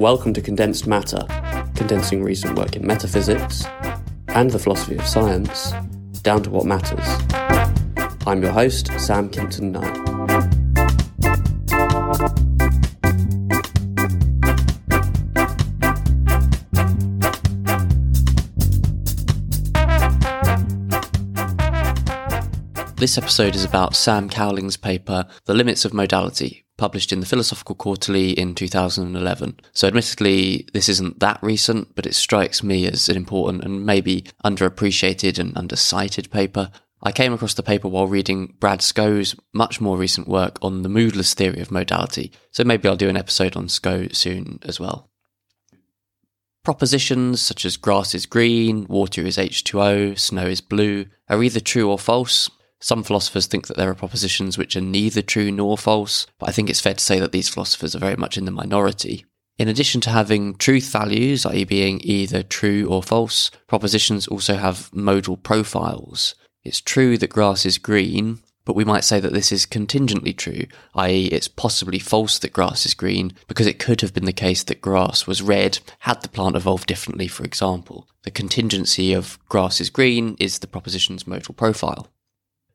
Welcome to Condensed Matter, condensing recent work in metaphysics and the philosophy of science down to what matters. I'm your host, Sam Kinton Knight. This episode is about Sam Cowling's paper, The Limits of Modality, published in the Philosophical Quarterly in 2011. So, admittedly, this isn't that recent, but it strikes me as an important and maybe underappreciated and undercited paper. I came across the paper while reading Brad Skow's much more recent work on the moodless theory of modality, so maybe I'll do an episode on Sko soon as well. Propositions such as grass is green, water is H2O, snow is blue are either true or false, some philosophers think that there are propositions which are neither true nor false, but I think it's fair to say that these philosophers are very much in the minority. In addition to having truth values, i.e., being either true or false, propositions also have modal profiles. It's true that grass is green, but we might say that this is contingently true, i.e., it's possibly false that grass is green because it could have been the case that grass was red had the plant evolved differently, for example. The contingency of grass is green is the proposition's modal profile.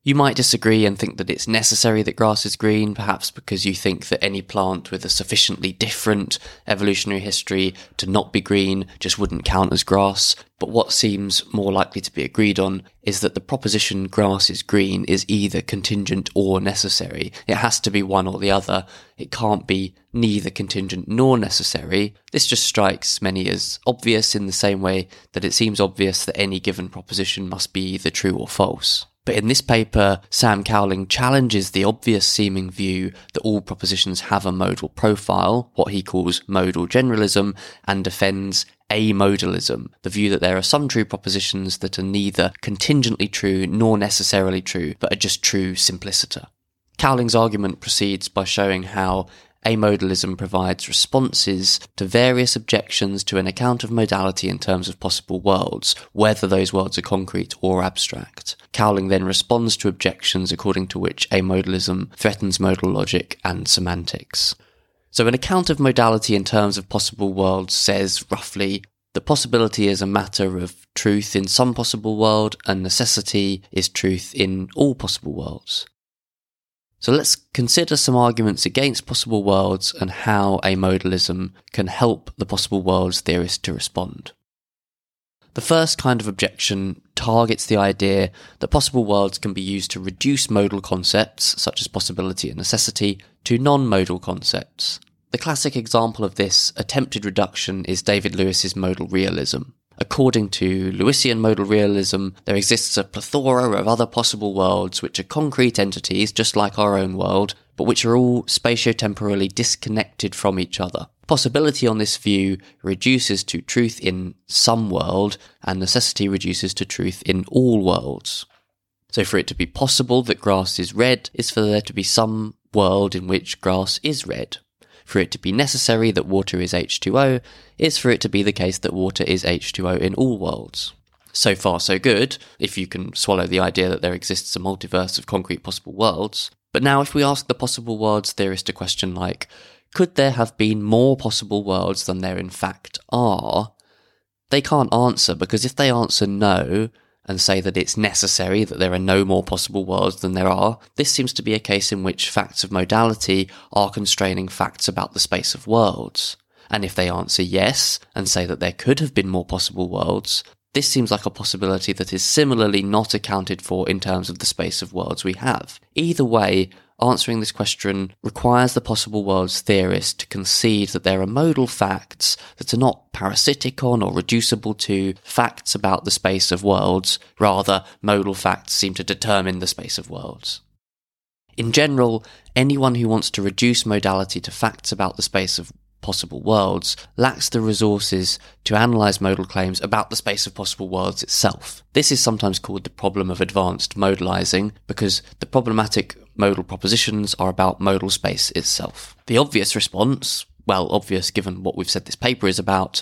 You might disagree and think that it's necessary that grass is green, perhaps because you think that any plant with a sufficiently different evolutionary history to not be green just wouldn't count as grass. But what seems more likely to be agreed on is that the proposition grass is green is either contingent or necessary. It has to be one or the other. It can't be neither contingent nor necessary. This just strikes many as obvious in the same way that it seems obvious that any given proposition must be either true or false. But in this paper, Sam Cowling challenges the obvious seeming view that all propositions have a modal profile, what he calls modal generalism, and defends amodalism, the view that there are some true propositions that are neither contingently true nor necessarily true, but are just true simpliciter. Cowling's argument proceeds by showing how amodalism provides responses to various objections to an account of modality in terms of possible worlds, whether those worlds are concrete or abstract. Cowling then responds to objections according to which amodalism threatens modal logic and semantics. So, an account of modality in terms of possible worlds says roughly the possibility is a matter of truth in some possible world, and necessity is truth in all possible worlds. So let's consider some arguments against possible worlds and how amodalism can help the possible worlds theorist to respond. The first kind of objection targets the idea that possible worlds can be used to reduce modal concepts, such as possibility and necessity, to non modal concepts. The classic example of this attempted reduction is David Lewis's modal realism. According to Lewisian modal realism, there exists a plethora of other possible worlds which are concrete entities just like our own world, but which are all spatiotemporally disconnected from each other. Possibility on this view reduces to truth in some world, and necessity reduces to truth in all worlds. So for it to be possible that grass is red is for there to be some world in which grass is red for it to be necessary that water is H2O is for it to be the case that water is H2O in all worlds. So far, so good, if you can swallow the idea that there exists a multiverse of concrete possible worlds. But now, if we ask the possible worlds theorist a question like, could there have been more possible worlds than there in fact are? They can't answer because if they answer no, and say that it's necessary that there are no more possible worlds than there are, this seems to be a case in which facts of modality are constraining facts about the space of worlds. And if they answer yes and say that there could have been more possible worlds, this seems like a possibility that is similarly not accounted for in terms of the space of worlds we have. Either way, answering this question requires the possible worlds theorist to concede that there are modal facts that are not parasitic on or reducible to facts about the space of worlds, rather, modal facts seem to determine the space of worlds. In general, anyone who wants to reduce modality to facts about the space of possible worlds lacks the resources to analyze modal claims about the space of possible worlds itself. This is sometimes called the problem of advanced modalizing because the problematic modal propositions are about modal space itself. The obvious response, well, obvious given what we've said this paper is about,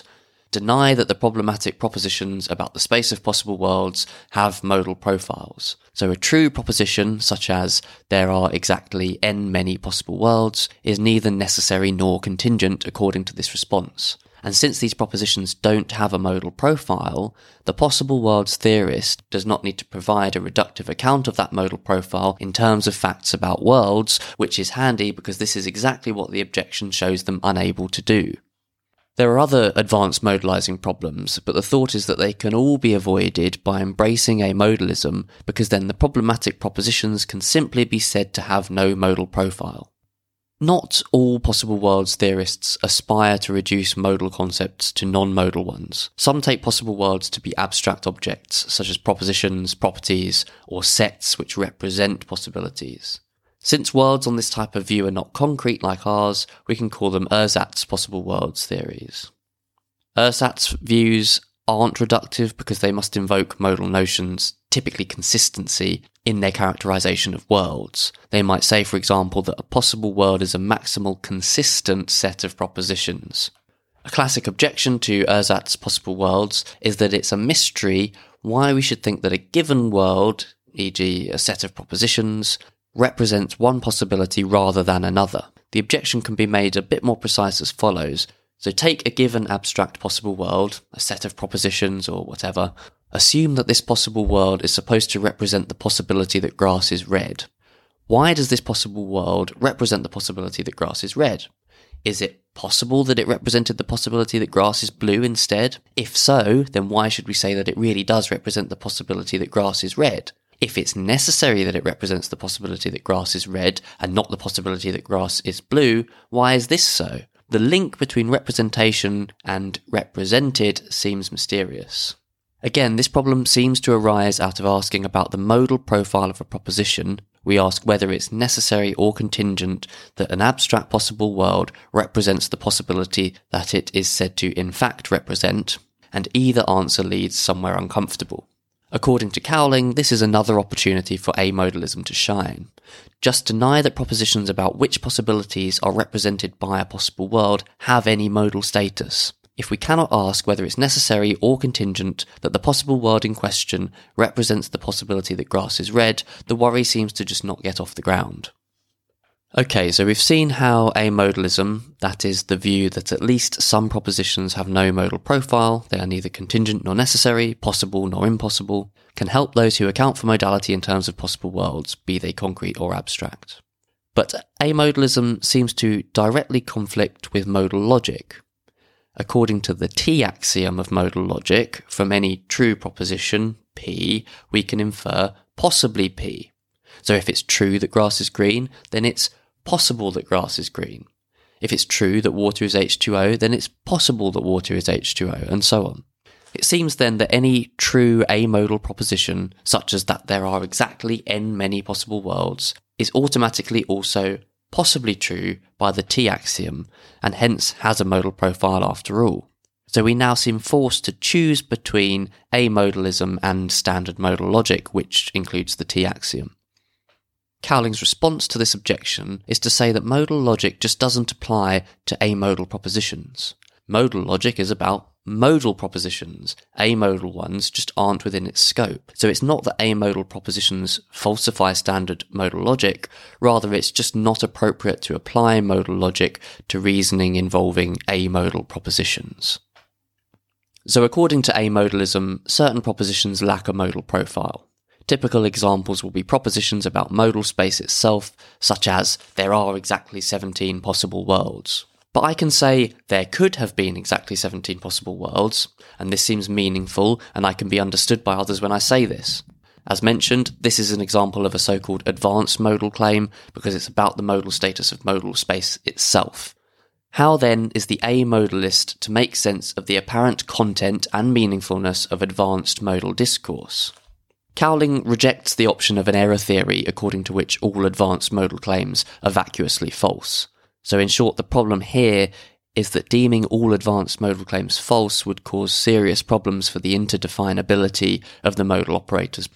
deny that the problematic propositions about the space of possible worlds have modal profiles. So a true proposition, such as there are exactly n many possible worlds, is neither necessary nor contingent according to this response. And since these propositions don't have a modal profile, the possible worlds theorist does not need to provide a reductive account of that modal profile in terms of facts about worlds, which is handy because this is exactly what the objection shows them unable to do. There are other advanced modalizing problems, but the thought is that they can all be avoided by embracing amodalism because then the problematic propositions can simply be said to have no modal profile. Not all possible worlds theorists aspire to reduce modal concepts to non modal ones. Some take possible worlds to be abstract objects, such as propositions, properties, or sets which represent possibilities. Since worlds on this type of view are not concrete like ours, we can call them ersatz possible worlds theories. Ersatz views aren't reductive because they must invoke modal notions, typically consistency, in their characterization of worlds. They might say, for example, that a possible world is a maximal consistent set of propositions. A classic objection to Ersatz possible worlds is that it's a mystery why we should think that a given world, e.g., a set of propositions, represents one possibility rather than another. The objection can be made a bit more precise as follows. So take a given abstract possible world, a set of propositions or whatever, assume that this possible world is supposed to represent the possibility that grass is red. Why does this possible world represent the possibility that grass is red? Is it possible that it represented the possibility that grass is blue instead? If so, then why should we say that it really does represent the possibility that grass is red? If it's necessary that it represents the possibility that grass is red and not the possibility that grass is blue, why is this so? The link between representation and represented seems mysterious. Again, this problem seems to arise out of asking about the modal profile of a proposition. We ask whether it's necessary or contingent that an abstract possible world represents the possibility that it is said to in fact represent, and either answer leads somewhere uncomfortable. According to Cowling, this is another opportunity for amodalism to shine. Just deny that propositions about which possibilities are represented by a possible world have any modal status. If we cannot ask whether it's necessary or contingent that the possible world in question represents the possibility that grass is red, the worry seems to just not get off the ground. Okay, so we've seen how amodalism, that is the view that at least some propositions have no modal profile, they are neither contingent nor necessary, possible nor impossible, can help those who account for modality in terms of possible worlds, be they concrete or abstract. But amodalism seems to directly conflict with modal logic. According to the T axiom of modal logic, from any true proposition, P, we can infer possibly P. So if it's true that grass is green, then it's possible that grass is green. If it's true that water is H2O, then it's possible that water is H2O, and so on. It seems then that any true amodal proposition, such as that there are exactly n many possible worlds, is automatically also possibly true by the T axiom, and hence has a modal profile after all. So we now seem forced to choose between amodalism and standard modal logic, which includes the T axiom. Cowling's response to this objection is to say that modal logic just doesn't apply to amodal propositions. Modal logic is about modal propositions. Amodal ones just aren't within its scope. So it's not that amodal propositions falsify standard modal logic, rather it's just not appropriate to apply modal logic to reasoning involving amodal propositions. So according to amodalism, certain propositions lack a modal profile. Typical examples will be propositions about modal space itself, such as there are exactly 17 possible worlds. But I can say there could have been exactly 17 possible worlds, and this seems meaningful and I can be understood by others when I say this. As mentioned, this is an example of a so-called advanced modal claim because it's about the modal status of modal space itself. How then is the amodalist to make sense of the apparent content and meaningfulness of advanced modal discourse? Cowling rejects the option of an error theory according to which all advanced modal claims are vacuously false. So, in short, the problem here is that deeming all advanced modal claims false would cause serious problems for the interdefinability of the modal operators.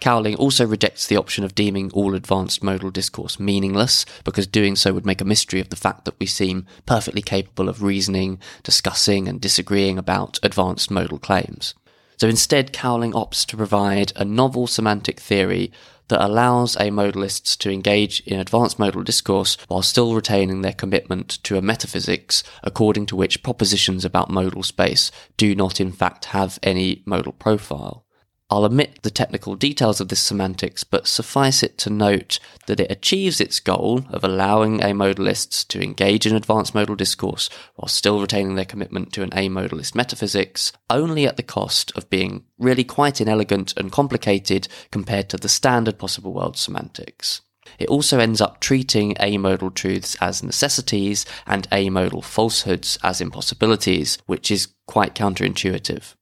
Cowling also rejects the option of deeming all advanced modal discourse meaningless, because doing so would make a mystery of the fact that we seem perfectly capable of reasoning, discussing, and disagreeing about advanced modal claims. So instead, Cowling opts to provide a novel semantic theory that allows amodalists to engage in advanced modal discourse while still retaining their commitment to a metaphysics according to which propositions about modal space do not in fact have any modal profile. I'll omit the technical details of this semantics, but suffice it to note that it achieves its goal of allowing amodalists to engage in advanced modal discourse while still retaining their commitment to an amodalist metaphysics, only at the cost of being really quite inelegant and complicated compared to the standard possible world semantics. It also ends up treating amodal truths as necessities and amodal falsehoods as impossibilities, which is quite counterintuitive.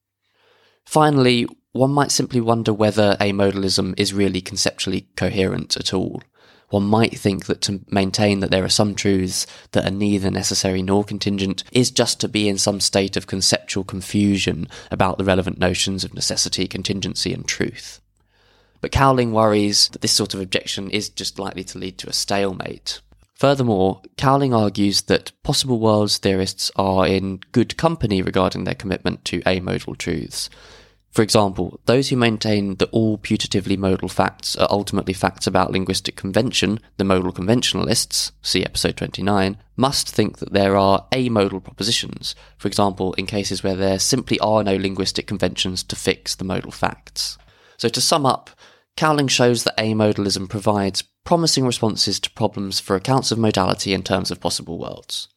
Finally, one might simply wonder whether amodalism is really conceptually coherent at all. One might think that to maintain that there are some truths that are neither necessary nor contingent is just to be in some state of conceptual confusion about the relevant notions of necessity, contingency, and truth. But Cowling worries that this sort of objection is just likely to lead to a stalemate. Furthermore, Cowling argues that possible worlds theorists are in good company regarding their commitment to amodal truths. For example, those who maintain that all putatively modal facts are ultimately facts about linguistic convention, the modal conventionalists, see episode 29, must think that there are amodal propositions, for example, in cases where there simply are no linguistic conventions to fix the modal facts. So to sum up, Cowling shows that amodalism provides promising responses to problems for accounts of modality in terms of possible worlds.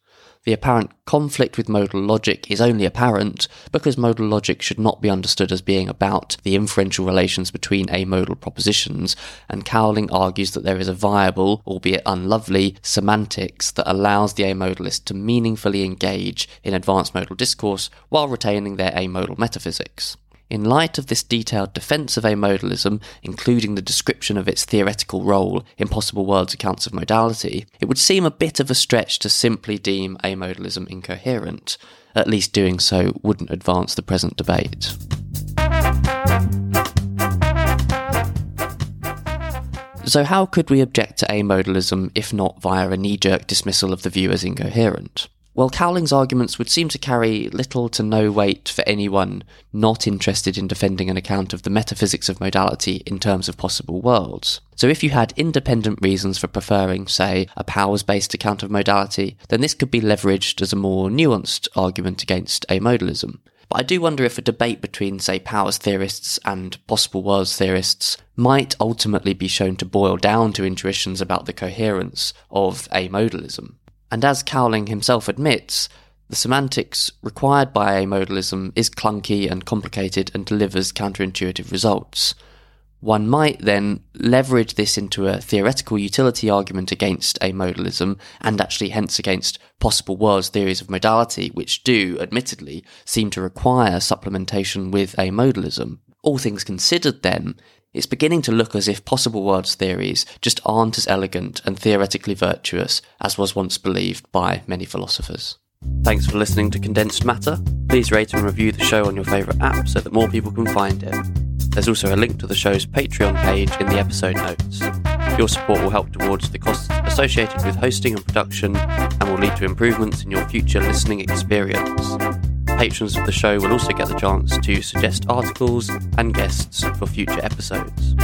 The apparent conflict with modal logic is only apparent because modal logic should not be understood as being about the inferential relations between amodal propositions, and Cowling argues that there is a viable, albeit unlovely, semantics that allows the amodalist to meaningfully engage in advanced modal discourse while retaining their amodal metaphysics. In light of this detailed defense of amodalism, including the description of its theoretical role in possible worlds accounts of modality, it would seem a bit of a stretch to simply deem amodalism incoherent. At least doing so wouldn't advance the present debate. So, how could we object to amodalism if not via a knee jerk dismissal of the view as incoherent? Well, Cowling's arguments would seem to carry little to no weight for anyone not interested in defending an account of the metaphysics of modality in terms of possible worlds. So, if you had independent reasons for preferring, say, a powers based account of modality, then this could be leveraged as a more nuanced argument against amodalism. But I do wonder if a debate between, say, powers theorists and possible worlds theorists might ultimately be shown to boil down to intuitions about the coherence of amodalism. And as Cowling himself admits, the semantics required by amodalism is clunky and complicated and delivers counterintuitive results. One might then leverage this into a theoretical utility argument against amodalism and actually hence against possible worlds theories of modality, which do, admittedly, seem to require supplementation with amodalism. All things considered, then, it's beginning to look as if possible worlds theories just aren't as elegant and theoretically virtuous as was once believed by many philosophers. Thanks for listening to Condensed Matter. Please rate and review the show on your favourite app so that more people can find it. There's also a link to the show's Patreon page in the episode notes. Your support will help towards the costs associated with hosting and production and will lead to improvements in your future listening experience. Patrons of the show will also get the chance to suggest articles and guests for future episodes.